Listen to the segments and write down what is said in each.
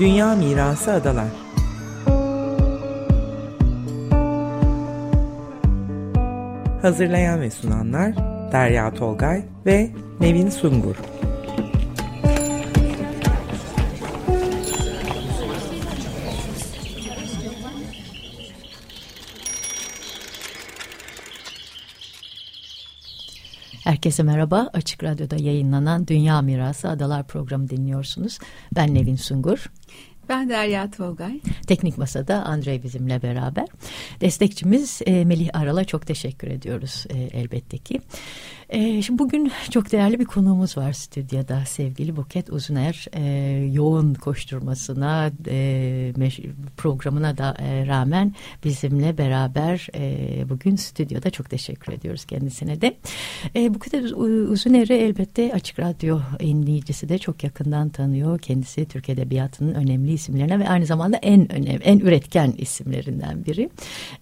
Dünya Mirası Adalar Hazırlayan ve sunanlar Derya Tolgay ve Nevin Sungur Herkese merhaba. Açık Radyo'da yayınlanan Dünya Mirası Adalar programı dinliyorsunuz. Ben Nevin Sungur. Ben Derya Tolgay. Teknik Masa'da Andrei bizimle beraber. Destekçimiz e, Melih Aral'a çok teşekkür ediyoruz e, elbette ki. E, şimdi bugün çok değerli bir konuğumuz var stüdyoda sevgili Buket Uzuner. E, yoğun koşturmasına, programına da rağmen bizimle beraber bugün stüdyoda çok teşekkür ediyoruz kendisine de. Buket Uzuner'i elbette Açık Radyo dinleyicisi de çok yakından tanıyor. Kendisi Türk Edebiyatı'nın önemli isimlerine ve aynı zamanda en önemli, en üretken isimlerinden biri.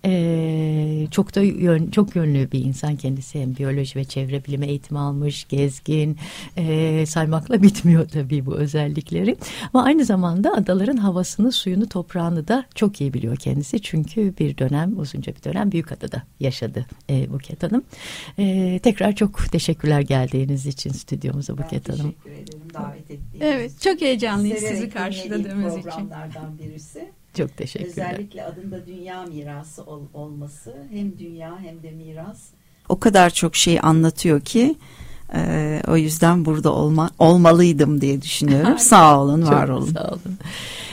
E, çok da yön, çok yönlü bir insan kendisi hem biyoloji ve çevre bilimi eğitimi almış, gezgin, e, saymakla bitmiyor tabii bu özellikleri. Ama aynı zamanda adaların havasını, suyunu, toprağını da çok iyi biliyor kendisi. Çünkü bir dönem, uzunca bir dönem Büyükada'da yaşadı e, Buket Hanım. E, tekrar çok teşekkürler geldiğiniz için stüdyomuza Buket ben Hanım. Teşekkür ederim davet ettiğiniz Evet, çok heyecanlıyız sizi karşıladığımız için. programlardan birisi. Çok teşekkürler. Özellikle adında dünya mirası ol, olması hem dünya hem de miras o kadar çok şey anlatıyor ki e, o yüzden burada olma, olmalıydım diye düşünüyorum. sağ olun, var çok olun. Sağ olun.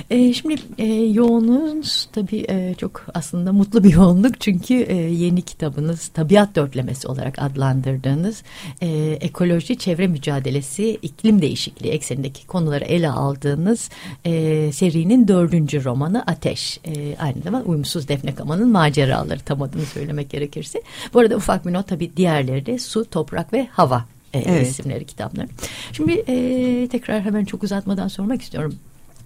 E, şimdi e, yoğunluğunuz tabii e, çok aslında mutlu bir yoğunluk çünkü e, yeni kitabınız tabiat dörtlemesi olarak adlandırdığınız e, ekoloji, çevre mücadelesi, iklim değişikliği eksenindeki konuları ele aldığınız e, serinin dördüncü romanı Ateş. E, aynı zamanda Uyumsuz Defne Kaman'ın maceraları tam adını söylemek gerekirse. Bu arada ufak bir not tabii diğerleri de su, toprak ve hava e, evet. isimleri kitapları. Şimdi e, tekrar hemen çok uzatmadan sormak istiyorum.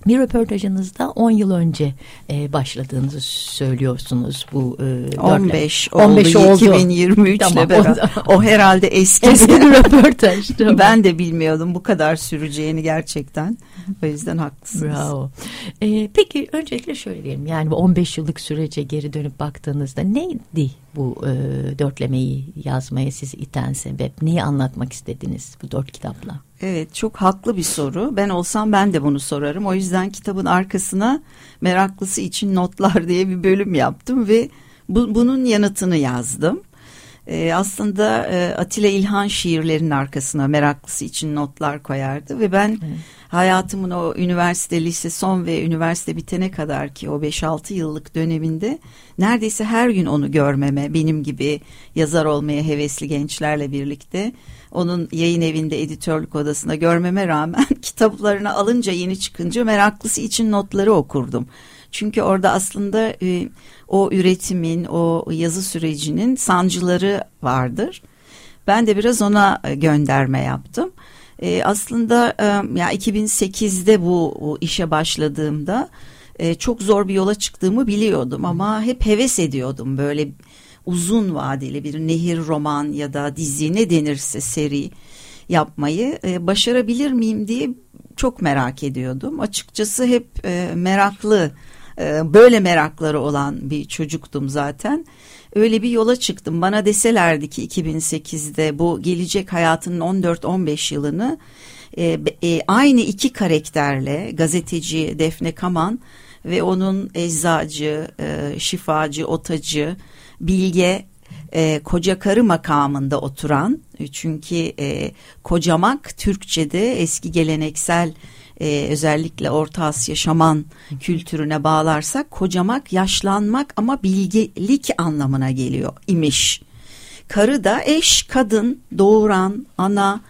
Bir röportajınızda 10 yıl önce e, başladığınızı söylüyorsunuz bu e, 15 oldu, 15 oldu 2023 tamam, beraber. O, o herhalde eski, eski bir röportaj. Tamam. ben de bilmiyordum bu kadar süreceğini gerçekten. O yüzden haklısınız. Bravo. E, peki öncelikle şöyle diyelim yani bu 15 yıllık sürece geri dönüp baktığınızda neydi bu e, dörtlemeyi yazmaya sizi iten sebep? Neyi anlatmak istediniz bu dört kitapla? Evet çok haklı bir soru. Ben olsam ben de bunu sorarım. O yüzden kitabın arkasına meraklısı için notlar diye bir bölüm yaptım ve bu, bunun yanıtını yazdım. Ee, aslında e, Atilla İlhan şiirlerinin arkasına meraklısı için notlar koyardı ve ben evet. Hayatımın o üniversite, lise son ve üniversite bitene kadar ki o 5-6 yıllık döneminde neredeyse her gün onu görmeme, benim gibi yazar olmaya hevesli gençlerle birlikte onun yayın evinde editörlük odasında görmeme rağmen kitaplarını alınca yeni çıkınca meraklısı için notları okurdum. Çünkü orada aslında e, o üretimin, o yazı sürecinin sancıları vardır. Ben de biraz ona e, gönderme yaptım. E, aslında e, ya 2008'de bu, bu işe başladığımda e, çok zor bir yola çıktığımı biliyordum ama hep heves ediyordum böyle uzun vadeli bir nehir roman ya da dizi ne denirse seri yapmayı e, başarabilir miyim diye çok merak ediyordum. Açıkçası hep e, meraklı e, böyle merakları olan bir çocuktum zaten. Öyle bir yola çıktım. Bana deselerdi ki 2008'de bu gelecek hayatının 14-15 yılını e, e, aynı iki karakterle gazeteci Defne Kaman ve onun eczacı, e, şifacı, otacı, bilge koca karı makamında oturan çünkü kocamak Türkçe'de eski geleneksel e, özellikle Orta Asya şaman kültürüne bağlarsak kocamak yaşlanmak ama bilgelik anlamına geliyor imiş. Karı da eş, kadın, doğuran, ana,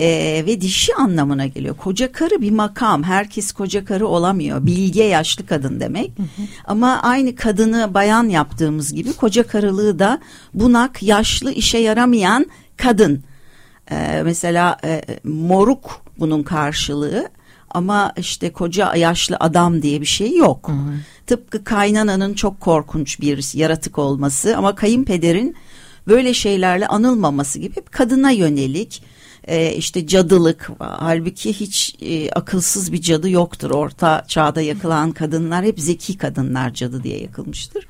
e, ve dişi anlamına geliyor. Koca karı bir makam. Herkes koca karı olamıyor. Bilge yaşlı kadın demek. Hı hı. Ama aynı kadını bayan yaptığımız gibi koca karılığı da bunak, yaşlı, işe yaramayan kadın. E, mesela e, moruk bunun karşılığı ama işte koca yaşlı adam diye bir şey yok. Hı hı. Tıpkı kaynananın çok korkunç bir yaratık olması ama kayınpederin böyle şeylerle anılmaması gibi kadına yönelik e, işte cadılık halbuki hiç e, akılsız bir cadı yoktur. Orta çağda yakılan kadınlar hep zeki kadınlar cadı diye yakılmıştır.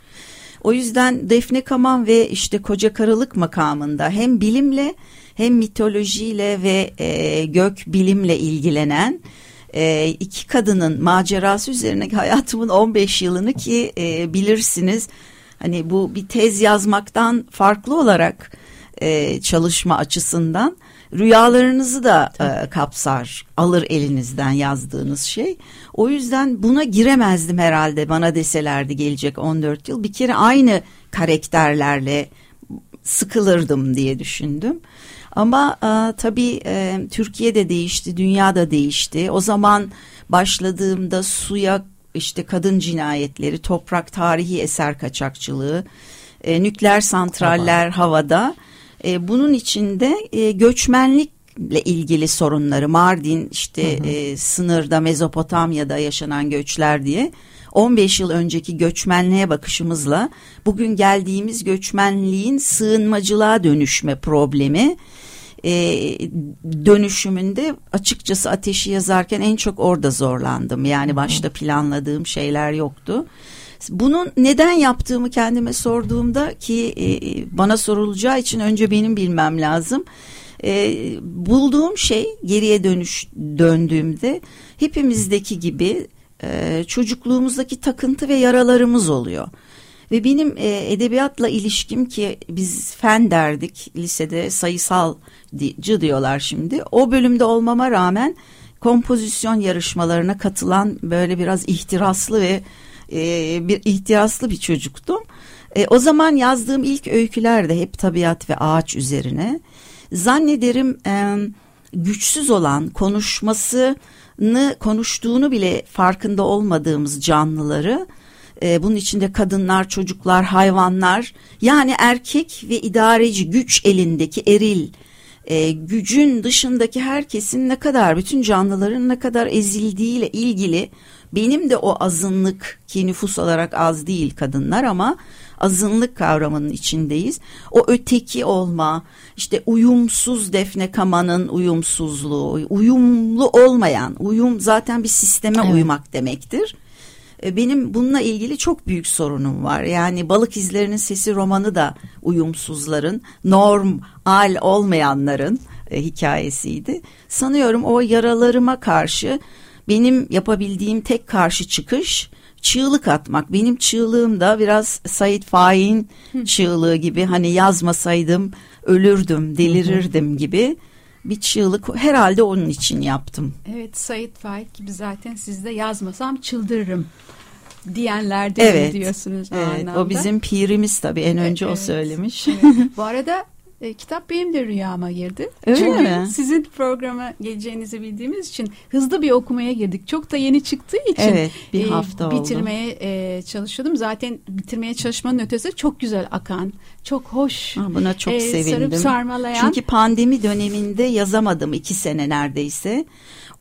O yüzden Defne Kaman ve işte koca karılık makamında hem bilimle hem mitolojiyle ve e, gök bilimle ilgilenen e, iki kadının macerası üzerine hayatımın 15 yılını ki e, bilirsiniz hani bu bir tez yazmaktan farklı olarak e, çalışma açısından rüyalarınızı da e, kapsar alır elinizden yazdığınız şey. O yüzden buna giremezdim herhalde bana deselerdi gelecek 14 yıl bir kere aynı karakterlerle sıkılırdım diye düşündüm. Ama e, tabii e, Türkiye de değişti, dünya da değişti. O zaman başladığımda suya işte kadın cinayetleri, toprak tarihi eser kaçakçılığı, e, nükleer santraller Hava. havada. E, bunun içinde e, göçmenlikle ilgili sorunları, Mardin işte hı hı. E, sınırda Mezopotamya'da yaşanan göçler diye 15 yıl önceki göçmenliğe bakışımızla bugün geldiğimiz göçmenliğin sığınmacılığa dönüşme problemi e, dönüşümünde açıkçası ateşi yazarken en çok orada zorlandım. Yani başta planladığım şeyler yoktu. Bunun neden yaptığımı kendime sorduğumda ki e, bana sorulacağı için önce benim bilmem lazım. E, bulduğum şey geriye dönüş döndüğümde hepimizdeki gibi e, çocukluğumuzdaki takıntı ve yaralarımız oluyor. Ve benim e, edebiyatla ilişkim ki biz fen derdik lisede sayısalcı diyorlar şimdi. O bölümde olmama rağmen kompozisyon yarışmalarına katılan böyle biraz ihtiraslı ve e, bir ihtiraslı bir çocuktum. E, o zaman yazdığım ilk öyküler de hep tabiat ve ağaç üzerine. Zannederim e, güçsüz olan konuşmasını konuştuğunu bile farkında olmadığımız canlıları e, bunun içinde kadınlar, çocuklar, hayvanlar yani erkek ve idareci güç elindeki eril e, gücün dışındaki herkesin ne kadar bütün canlıların ne kadar ezildiğiyle ilgili benim de o azınlık ki nüfus olarak az değil kadınlar ama azınlık kavramının içindeyiz. O öteki olma, işte uyumsuz Defne Kama'nın uyumsuzluğu, uyumlu olmayan, uyum zaten bir sisteme evet. uymak demektir. E, benim bununla ilgili çok büyük sorunum var. Yani Balık İzlerinin Sesi romanı da uyumsuzların, normal olmayanların e, hikayesiydi. Sanıyorum o yaralarıma karşı benim yapabildiğim tek karşı çıkış çığlık atmak. Benim çığlığım da biraz Said Faik'in çığlığı gibi hani yazmasaydım ölürdüm, delirirdim gibi bir çığlık herhalde onun için yaptım. Evet Said Faik gibi zaten sizde yazmasam çıldırırım diyenlerden evet, diyorsunuz. Evet, o bizim pirimiz tabii en önce evet, o söylemiş. Evet. Bu arada e, kitap benim de rüyama girdi. Öyle Çünkü mi? sizin programa geleceğinizi bildiğimiz için hızlı bir okumaya girdik. Çok da yeni çıktığı için evet, bir e, hafta bitirmeye oldu. E, çalışıyordum. Zaten bitirmeye çalışmanın ötesi çok güzel akan, çok hoş. Ha, buna çok e, sevindim. Sarıp sarmalayan. Çünkü pandemi döneminde yazamadım iki sene neredeyse.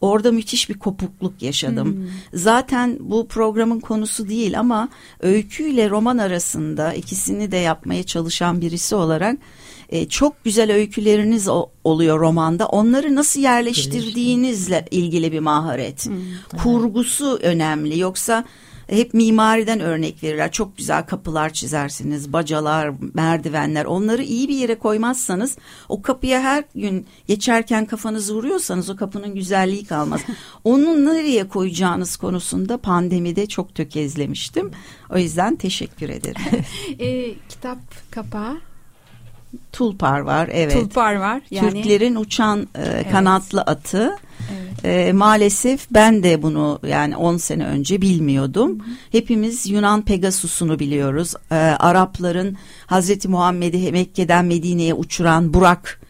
Orada müthiş bir kopukluk yaşadım. Hmm. Zaten bu programın konusu değil ama öyküyle roman arasında ikisini de yapmaya çalışan birisi olarak e, çok güzel öyküleriniz o, oluyor romanda. Onları nasıl yerleştirdiğinizle ilgili bir maharet. Hmm, Kurgusu önemli. Yoksa hep mimariden örnek verirler. Çok güzel kapılar çizersiniz, bacalar, merdivenler. Onları iyi bir yere koymazsanız o kapıya her gün geçerken kafanızı vuruyorsanız o kapının güzelliği kalmaz. Onu nereye koyacağınız konusunda pandemide çok tökezlemiştim. O yüzden teşekkür ederim. e, kitap kapağı Tulpar var evet. Tulpar var. Yani... Türklerin uçan e, evet. kanatlı atı. Evet. E, maalesef ben de bunu yani 10 sene önce bilmiyordum. Hı. Hepimiz Yunan Pegasus'unu biliyoruz. E, Arapların Hazreti Muhammed'i Mekke'den Medine'ye uçuran Burak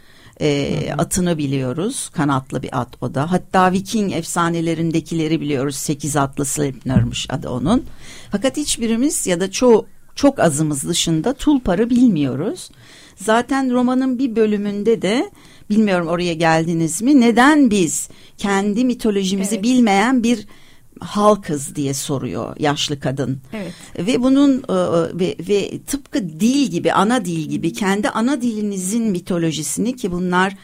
e, atını biliyoruz. Kanatlı bir at o da. Hatta Viking efsanelerindekileri biliyoruz. Sekiz atlı Sleipnir'miş adı onun. Fakat hiçbirimiz ya da çoğu çok azımız dışında Tulpar'ı bilmiyoruz. Zaten romanın bir bölümünde de bilmiyorum oraya geldiniz mi? Neden biz kendi mitolojimizi evet. bilmeyen bir halkız diye soruyor yaşlı kadın. Evet. Ve bunun e, ve, ve tıpkı dil gibi ana dil gibi kendi ana dilinizin mitolojisini ki bunlar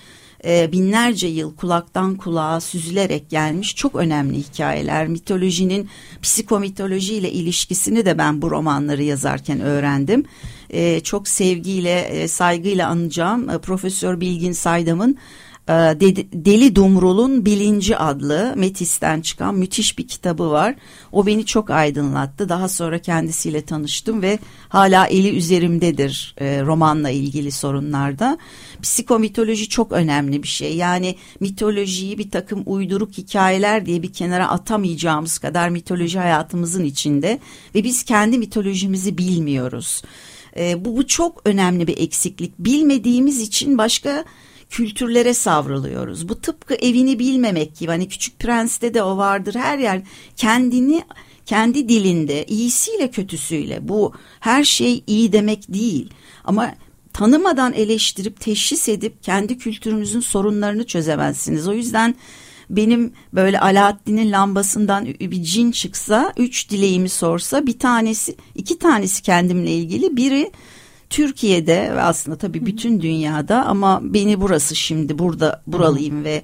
e, binlerce yıl kulaktan kulağa süzülerek gelmiş çok önemli hikayeler. Mitolojinin psikomitolojiyle ilişkisini de ben bu romanları yazarken öğrendim. E, çok sevgiyle, e, saygıyla anacağım e, Profesör Bilgin Saydam'ın Deli Dumrul'un Bilinci adlı Metis'ten çıkan müthiş bir kitabı var. O beni çok aydınlattı. Daha sonra kendisiyle tanıştım ve hala eli üzerimdedir e, romanla ilgili sorunlarda. Psikomitoloji çok önemli bir şey. Yani mitolojiyi bir takım uyduruk hikayeler diye bir kenara atamayacağımız kadar mitoloji hayatımızın içinde ve biz kendi mitolojimizi bilmiyoruz. E, bu, bu çok önemli bir eksiklik. Bilmediğimiz için başka kültürlere savruluyoruz. Bu tıpkı evini bilmemek gibi hani Küçük Prens'te de o vardır her yer kendini kendi dilinde iyisiyle kötüsüyle bu her şey iyi demek değil ama tanımadan eleştirip teşhis edip kendi kültürünüzün sorunlarını çözemezsiniz. O yüzden benim böyle Alaaddin'in lambasından bir cin çıksa üç dileğimi sorsa bir tanesi iki tanesi kendimle ilgili biri Türkiye'de ve aslında tabii bütün dünyada ama beni burası şimdi burada buralıyım ve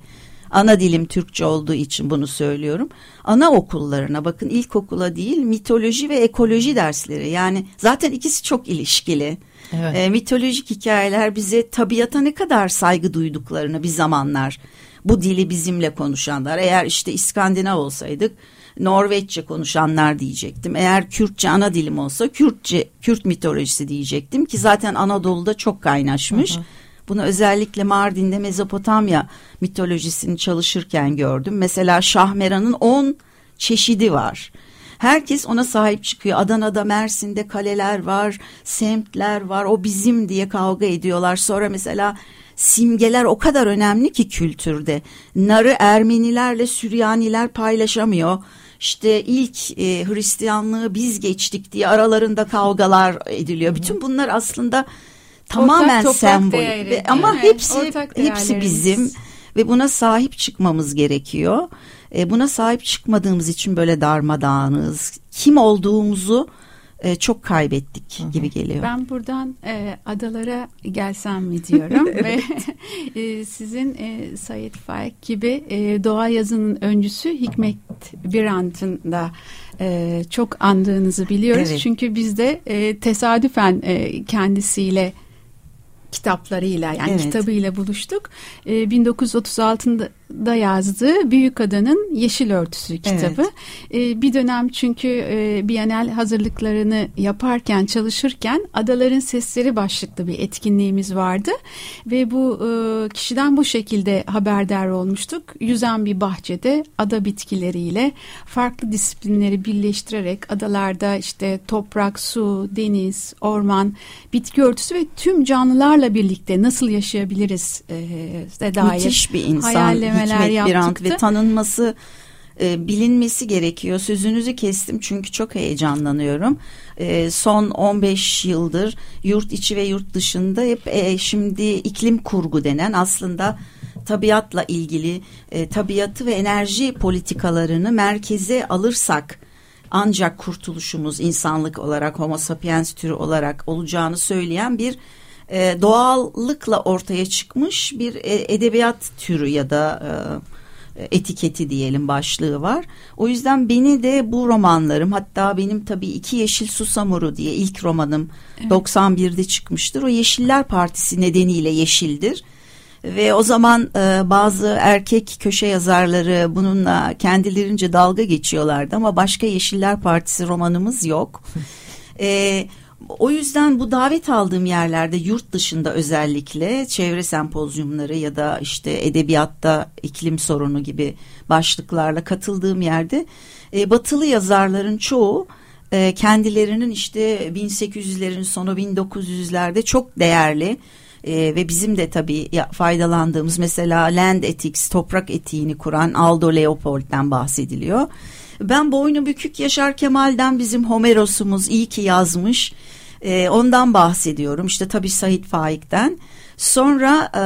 ana dilim Türkçe olduğu için bunu söylüyorum. Ana okullarına bakın ilkokula değil mitoloji ve ekoloji dersleri yani zaten ikisi çok ilişkili. Evet. E, mitolojik hikayeler bize tabiata ne kadar saygı duyduklarını bir zamanlar bu dili bizimle konuşanlar eğer işte İskandinav olsaydık Norveççe konuşanlar diyecektim. Eğer Kürtçe ana dilim olsa Kürtçe Kürt mitolojisi diyecektim ki zaten Anadolu'da çok kaynaşmış. Hı hı. Bunu özellikle Mardin'de Mezopotamya mitolojisini çalışırken gördüm. Mesela Şahmeran'ın 10 çeşidi var. Herkes ona sahip çıkıyor. Adana'da, Mersin'de kaleler var, semtler var. O bizim diye kavga ediyorlar. Sonra mesela simgeler o kadar önemli ki kültürde. Narı Ermenilerle Süryaniler paylaşamıyor işte ilk e, Hristiyanlığı biz geçtik diye aralarında kavgalar ediliyor. Bütün bunlar aslında tamamen ortak, sembol ve, ama evet, hepsi hepsi bizim ve buna sahip çıkmamız gerekiyor. E, buna sahip çıkmadığımız için böyle darmadağınız. Kim olduğumuzu e, çok kaybettik Hı-hı. gibi geliyor. Ben buradan e, adalara gelsem mi diyorum ve e, sizin e, Said Faik gibi e, doğa yazının öncüsü Hikmet Birant'ın da e, çok andığınızı biliyoruz. Evet. Çünkü biz de e, tesadüfen e, kendisiyle kitaplarıyla yani evet. kitabıyla buluştuk. E, 1936'da da yazdığı Büyük Adanın Yeşil Örtüsü kitabı. Evet. E, bir dönem çünkü e, Bienal hazırlıklarını yaparken çalışırken Adaların Sesleri başlıklı bir etkinliğimiz vardı ve bu e, kişiden bu şekilde haberdar olmuştuk. Yüzen bir bahçede ada bitkileriyle farklı disiplinleri birleştirerek adalarda işte toprak, su, deniz, orman, bitki örtüsü ve tüm canlılarla birlikte nasıl yaşayabiliriz e, dair Müthiş bir insan. Hikmet Birant ve tanınması e, bilinmesi gerekiyor. Sözünüzü kestim çünkü çok heyecanlanıyorum. E, son 15 yıldır yurt içi ve yurt dışında hep e, şimdi iklim kurgu denen aslında tabiatla ilgili e, tabiatı ve enerji politikalarını merkeze alırsak ancak kurtuluşumuz insanlık olarak homo sapiens türü olarak olacağını söyleyen bir e, doğallıkla ortaya çıkmış bir e, edebiyat türü ya da e, etiketi diyelim başlığı var. O yüzden beni de bu romanlarım hatta benim tabii iki Yeşil Susamuru diye ilk romanım evet. 91'de çıkmıştır. O Yeşiller Partisi nedeniyle yeşildir. Ve o zaman e, bazı erkek köşe yazarları bununla kendilerince dalga geçiyorlardı ama başka Yeşiller Partisi romanımız yok. e, o yüzden bu davet aldığım yerlerde yurt dışında özellikle çevre sempozyumları ya da işte edebiyatta iklim sorunu gibi başlıklarla katıldığım yerde e, batılı yazarların çoğu e, kendilerinin işte 1800'lerin sonu 1900'lerde çok değerli e, ve bizim de tabii faydalandığımız mesela Land Ethics toprak etiğini kuran Aldo Leopold'den bahsediliyor. Ben boynu bükük Yaşar Kemal'den bizim Homeros'umuz iyi ki yazmış. E, ondan bahsediyorum. İşte tabii Sait Faik'ten. Sonra e,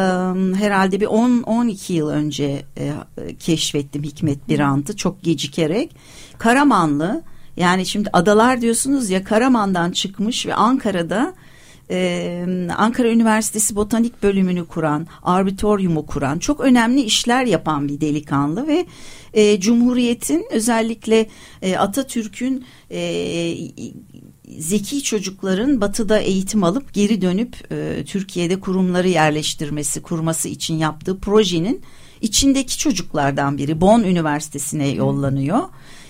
herhalde bir 10-12 yıl önce e, keşfettim Hikmet Birant'ı çok gecikerek. Karamanlı yani şimdi adalar diyorsunuz ya Karaman'dan çıkmış ve Ankara'da e, Ankara Üniversitesi Botanik Bölümünü kuran, arbitoriumu kuran, çok önemli işler yapan bir delikanlı ve e, Cumhuriyet'in özellikle e, Atatürk'ün e, zeki çocukların batıda eğitim alıp geri dönüp e, Türkiye'de kurumları yerleştirmesi, kurması için yaptığı projenin içindeki çocuklardan biri Bonn Üniversitesi'ne yollanıyor.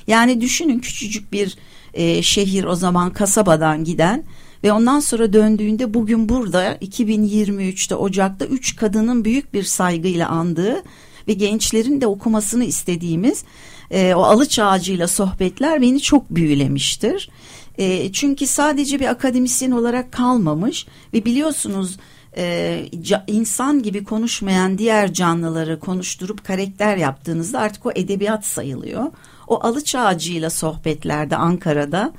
Yani düşünün küçücük bir e, şehir o zaman kasabadan giden ve ondan sonra döndüğünde bugün burada 2023'te Ocak'ta üç kadının büyük bir saygıyla andığı ve gençlerin de okumasını istediğimiz e, o alıç ağacıyla sohbetler beni çok büyülemiştir. E, çünkü sadece bir akademisyen olarak kalmamış ve biliyorsunuz e, insan gibi konuşmayan diğer canlıları konuşturup karakter yaptığınızda artık o edebiyat sayılıyor. O alıç ağacıyla sohbetlerde Ankara'da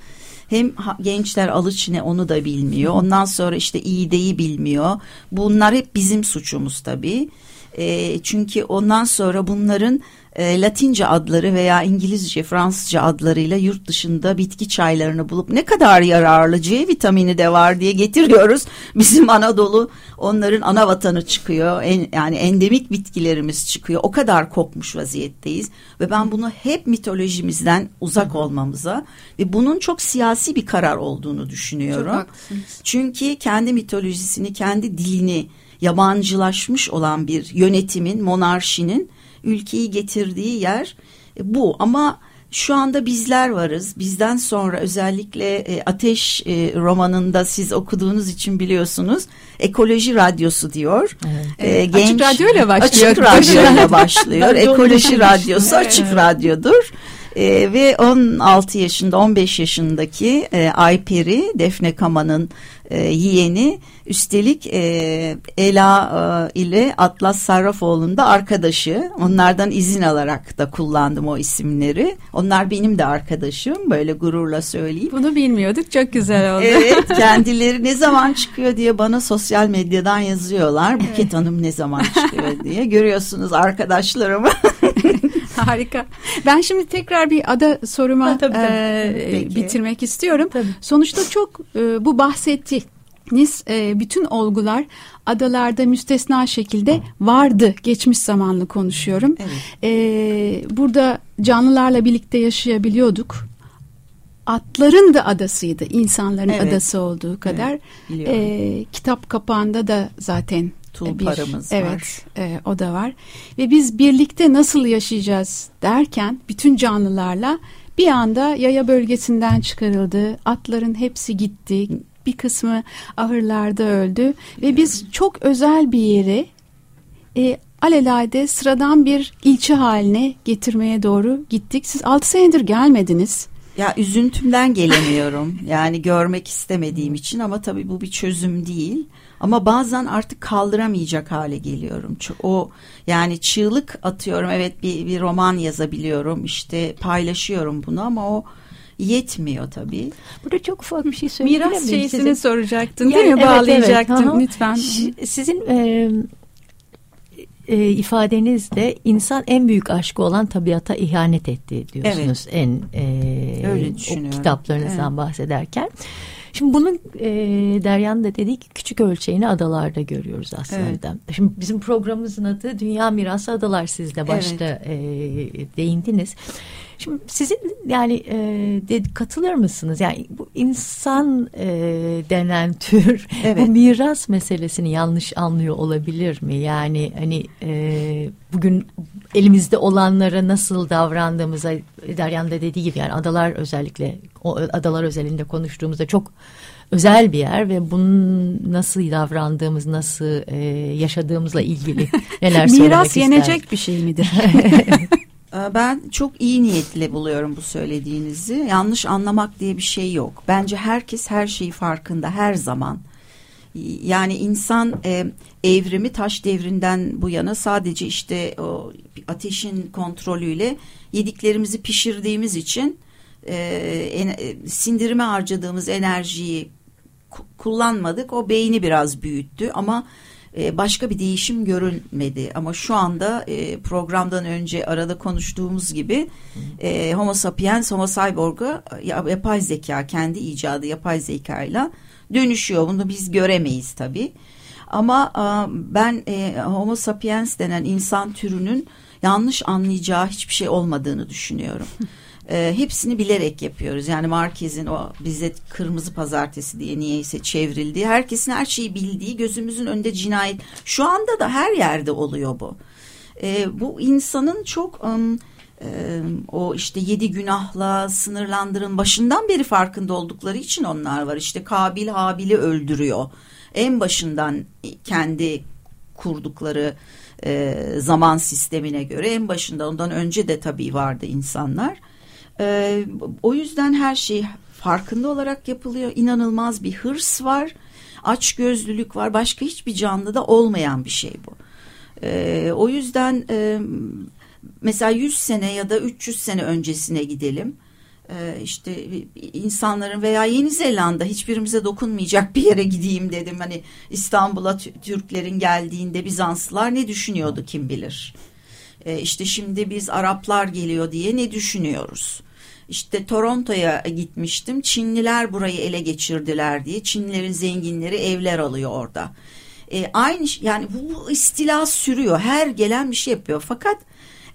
hem gençler alıç ne onu da bilmiyor. Ondan sonra işte iğdeyi bilmiyor. Bunlar hep bizim suçumuz tabii. E, çünkü ondan sonra bunların e, Latince adları veya İngilizce, Fransızca adlarıyla yurt dışında bitki çaylarını bulup ne kadar yararlı C vitamini de var diye getiriyoruz. Bizim Anadolu onların ana vatanı çıkıyor. En, yani endemik bitkilerimiz çıkıyor. O kadar kopmuş vaziyetteyiz ve ben bunu hep mitolojimizden uzak olmamıza ve bunun çok siyasi bir karar olduğunu düşünüyorum. Çünkü kendi mitolojisini, kendi dilini yabancılaşmış olan bir yönetimin, monarşinin ülkeyi getirdiği yer e, bu ama şu anda bizler varız. Bizden sonra özellikle e, Ateş e, romanında siz okuduğunuz için biliyorsunuz ekoloji radyosu diyor. Evet. E, genç, açık radyo ile başlıyor. Açık radyo ile başlıyor. ekoloji radyosu açık radyodur. E, ve 16 yaşında 15 yaşındaki e, Ayperi Defne Kama'nın e, yeğeni üstelik e, Ela e, ile Atlas Sarrafoğlu'nun da arkadaşı onlardan izin alarak da kullandım o isimleri onlar benim de arkadaşım böyle gururla söyleyeyim. Bunu bilmiyorduk çok güzel oldu. Evet kendileri ne zaman çıkıyor diye bana sosyal medyadan yazıyorlar Buket evet. Hanım ne zaman çıkıyor diye görüyorsunuz arkadaşlarımı. Harika. Ben şimdi tekrar bir ada soruma ha, tabii, tabii. E, bitirmek istiyorum. Tabii. Sonuçta çok e, bu bahsettiğiniz e, bütün olgular adalarda müstesna şekilde vardı. Geçmiş zamanlı konuşuyorum. Evet. E, burada canlılarla birlikte yaşayabiliyorduk. Atların da adasıydı. insanların evet. adası olduğu kadar. Evet, e, kitap kapağında da zaten tulparımız bir, var. Evet, e, o da var. Ve biz birlikte nasıl yaşayacağız derken bütün canlılarla bir anda yaya bölgesinden çıkarıldı. Atların hepsi gitti. Bir kısmı ahırlarda öldü ve biz çok özel bir yere e, alelade sıradan bir ilçe haline getirmeye doğru gittik. Siz 6 senedir gelmediniz. Ya üzüntümden gelemiyorum. yani görmek istemediğim için ama tabii bu bir çözüm değil. Ama bazen artık kaldıramayacak hale geliyorum. O yani çığlık atıyorum. Evet bir, bir roman yazabiliyorum. işte paylaşıyorum bunu ama o yetmiyor tabii. Burada çok ufak bir şey söyleyebilir Miras şeysini size? soracaktın yani, değil mi? Evet, Bağlayacaktım evet. lütfen. Sizin e, e, ifadenizde insan en büyük aşkı olan tabiata ihanet etti diyorsunuz evet. en e, Öyle o kitaplarınızdan evet. bahsederken. Şimdi bunun e, Deryan da dedi ki küçük ölçeğini adalarda görüyoruz aslında. Evet. Şimdi bizim programımızın adı Dünya Mirası Adalar siz de başta evet. e, değindiniz. Şimdi sizin yani e, de, katılır mısınız? Yani bu insan e, denen tür evet. bu miras meselesini yanlış anlıyor olabilir mi? Yani hani e, bugün elimizde olanlara nasıl davrandığımıza Deryan da dediği gibi yani adalar özellikle o adalar özelinde konuştuğumuzda çok özel bir yer ve bunun nasıl davrandığımız, nasıl e, yaşadığımızla ilgili neler söylemek Miras yenecek bir şey midir? Ee, ben çok iyi niyetle buluyorum bu söylediğinizi. Yanlış anlamak diye bir şey yok. Bence herkes her şeyi farkında her zaman. Yani insan e, evrimi taş devrinden bu yana sadece işte o ateşin kontrolüyle yediklerimizi pişirdiğimiz için e, en, e, sindirime harcadığımız enerjiyi kullanmadık. O beyni biraz büyüttü ama e, başka bir değişim görülmedi. Ama şu anda e, programdan önce arada konuştuğumuz gibi e, Homo sapiens, Homo cyborg'a yapay zeka, kendi icadı yapay zekayla dönüşüyor. Bunu biz göremeyiz tabii. Ama ben Homo sapiens denen insan türünün yanlış anlayacağı hiçbir şey olmadığını düşünüyorum. E, hepsini bilerek yapıyoruz. Yani Marquez'in o bize kırmızı pazartesi diye niyeyse çevrildiği, herkesin her şeyi bildiği, gözümüzün önünde cinayet. Şu anda da her yerde oluyor bu. E, bu insanın çok um, e, o işte yedi günahla sınırlandırın başından beri farkında oldukları için onlar var. İşte Kabil Habil'i öldürüyor. En başından kendi kurdukları e, zaman sistemine göre en başında ondan önce de tabii vardı insanlar. E, o yüzden her şey farkında olarak yapılıyor. İnanılmaz bir hırs var. Açgözlülük var. Başka hiçbir canlıda olmayan bir şey bu. E, o yüzden e, mesela 100 sene ya da 300 sene öncesine gidelim. Ee, işte insanların veya Yeni Zelanda hiçbirimize dokunmayacak bir yere gideyim dedim. Hani İstanbul'a Türklerin geldiğinde Bizanslılar ne düşünüyordu kim bilir. İşte şimdi biz Araplar geliyor diye ne düşünüyoruz. İşte Toronto'ya gitmiştim. Çinliler burayı ele geçirdiler diye. Çinlilerin zenginleri evler alıyor orada. Ee, aynı yani bu, bu istila sürüyor. Her gelen bir şey yapıyor. Fakat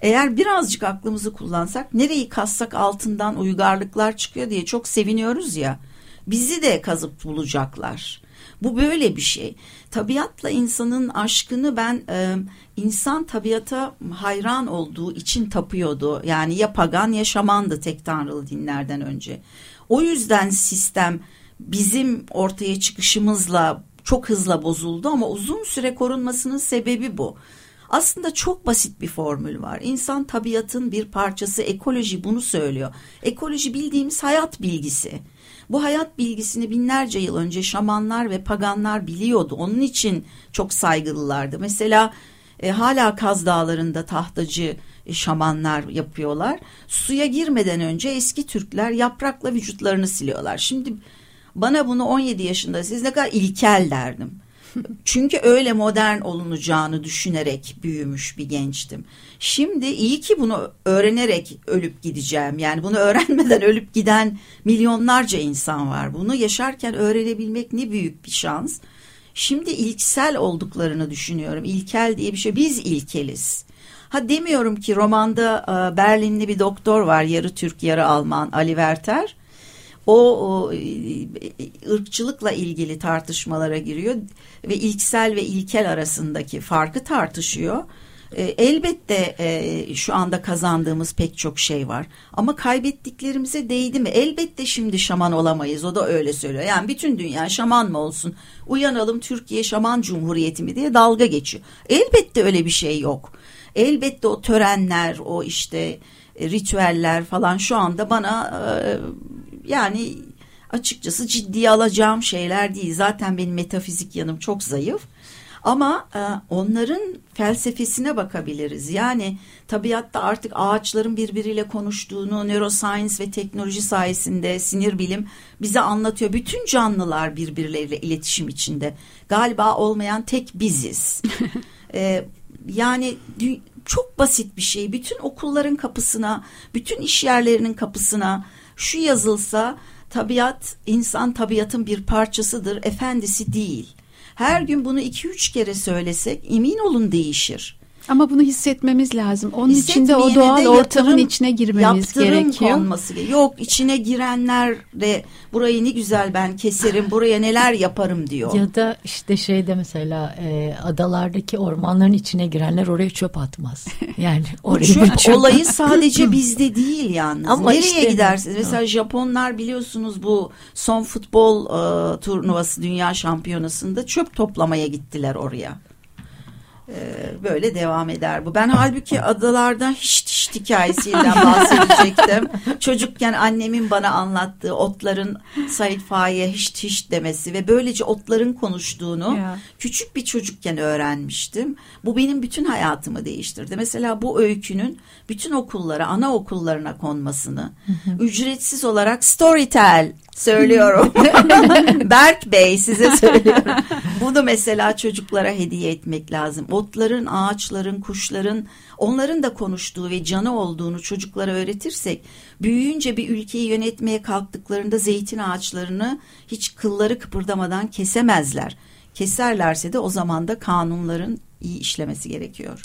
eğer birazcık aklımızı kullansak nereyi kassak altından uygarlıklar çıkıyor diye çok seviniyoruz ya. Bizi de kazıp bulacaklar. Bu böyle bir şey. Tabiatla insanın aşkını ben e, insan tabiata hayran olduğu için tapıyordu. Yani ya pagan ya şamandı tek tanrılı dinlerden önce. O yüzden sistem bizim ortaya çıkışımızla çok hızla bozuldu ama uzun süre korunmasının sebebi bu. Aslında çok basit bir formül var. İnsan tabiatın bir parçası, ekoloji bunu söylüyor. Ekoloji bildiğimiz hayat bilgisi. Bu hayat bilgisini binlerce yıl önce şamanlar ve paganlar biliyordu. Onun için çok saygılılardı. Mesela e, hala Kaz Dağları'nda tahtacı e, şamanlar yapıyorlar. Suya girmeden önce eski Türkler yaprakla vücutlarını siliyorlar. Şimdi bana bunu 17 yaşında siz ne kadar ilkel derdim. Çünkü öyle modern olunacağını düşünerek büyümüş bir gençtim. Şimdi iyi ki bunu öğrenerek ölüp gideceğim. Yani bunu öğrenmeden ölüp giden milyonlarca insan var. Bunu yaşarken öğrenebilmek ne büyük bir şans. Şimdi ilksel olduklarını düşünüyorum. İlkel diye bir şey. Biz ilkeliz. Ha demiyorum ki romanda e, Berlinli bir doktor var yarı Türk yarı Alman Ali Werter o, o ırkçılıkla ilgili tartışmalara giriyor ve ilksel ve ilkel arasındaki farkı tartışıyor. E, elbette e, şu anda kazandığımız pek çok şey var ama kaybettiklerimize değdi mi? Elbette şimdi şaman olamayız o da öyle söylüyor. Yani bütün dünya şaman mı olsun? Uyanalım Türkiye şaman cumhuriyeti mi diye dalga geçiyor. Elbette öyle bir şey yok. Elbette o törenler, o işte ritüeller falan şu anda bana e, yani açıkçası ciddiye alacağım şeyler değil. Zaten benim metafizik yanım çok zayıf. Ama e, onların felsefesine bakabiliriz. Yani tabiatta artık ağaçların birbiriyle konuştuğunu neuroscience ve teknoloji sayesinde sinir bilim bize anlatıyor. Bütün canlılar birbirleriyle iletişim içinde. Galiba olmayan tek biziz. e, yani çok basit bir şey. Bütün okulların kapısına, bütün iş yerlerinin kapısına şu yazılsa tabiat insan tabiatın bir parçasıdır, efendisi değil. Her gün bunu iki üç kere söylesek emin olun değişir. Ama bunu hissetmemiz lazım. Onun için de o doğal ortamın içine girmemiz gerekiyor. Konması. Yok içine girenler de burayı ne güzel ben keserim, buraya neler yaparım diyor. Ya da işte şeyde mesela e, adalardaki ormanların içine girenler oraya çöp atmaz. Yani oraya çöp, çöp olayı sadece bizde değil yalnız. Ama Nereye işte, gidersiniz? Mesela Japonlar biliyorsunuz bu son futbol e, turnuvası dünya şampiyonasında çöp toplamaya gittiler oraya. Ee, böyle devam eder bu. Ben halbuki adalarda hiç hiç hikayesinden bahsedecektim. Çocukken annemin bana anlattığı otların Said Faik'e hiç hiç demesi ve böylece otların konuştuğunu ya. küçük bir çocukken öğrenmiştim. Bu benim bütün hayatımı değiştirdi. Mesela bu öykünün bütün okullara, ana okullarına konmasını ücretsiz olarak Storytel söylüyorum. Berk Bey size söylüyorum. Bunu mesela çocuklara hediye etmek lazım. O otların, ağaçların, kuşların onların da konuştuğu ve canı olduğunu çocuklara öğretirsek büyüyünce bir ülkeyi yönetmeye kalktıklarında zeytin ağaçlarını hiç kılları kıpırdamadan kesemezler. Keserlerse de o zaman da kanunların iyi işlemesi gerekiyor.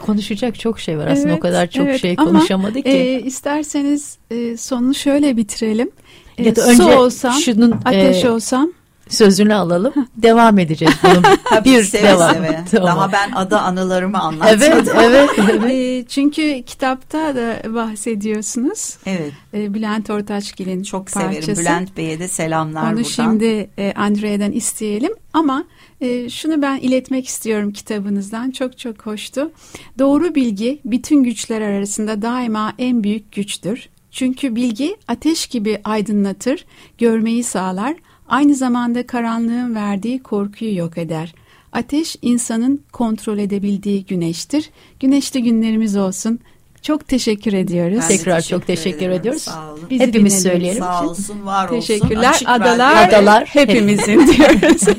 Konuşacak çok şey var aslında Evet, o kadar çok evet. şey Ama, konuşamadık ki. E, isterseniz e, sonunu şöyle bitirelim. E, ya da su önce olsam, şunun ateş e, olsam sözünü alalım. devam edeceğiz bunun. Bir seve devam. seve. Tamam. Daha ben ada anılarımı anlatmadım. Evet, evet, evet. Çünkü kitapta da bahsediyorsunuz. Evet, E, Bülent Ortaçgil'in çok parçası. severim. Bülent Bey'e de selamlar Onu buradan. şimdi e, Andrea'dan isteyelim ama e, şunu ben iletmek istiyorum kitabınızdan çok çok hoştu. Doğru bilgi bütün güçler arasında daima en büyük güçtür. Çünkü bilgi ateş gibi aydınlatır, görmeyi sağlar, aynı zamanda karanlığın verdiği korkuyu yok eder. Ateş insanın kontrol edebildiği güneştir. Güneşli günlerimiz olsun. Çok teşekkür ediyoruz. Ben Tekrar çok teşekkür ederim. ediyoruz. Sağ olun. Bizi Hepimiz söyleyelim. Sağ olsun, var olsun. Teşekkürler. Açık Adalar, radyo. Adalar hepimizin diyoruz.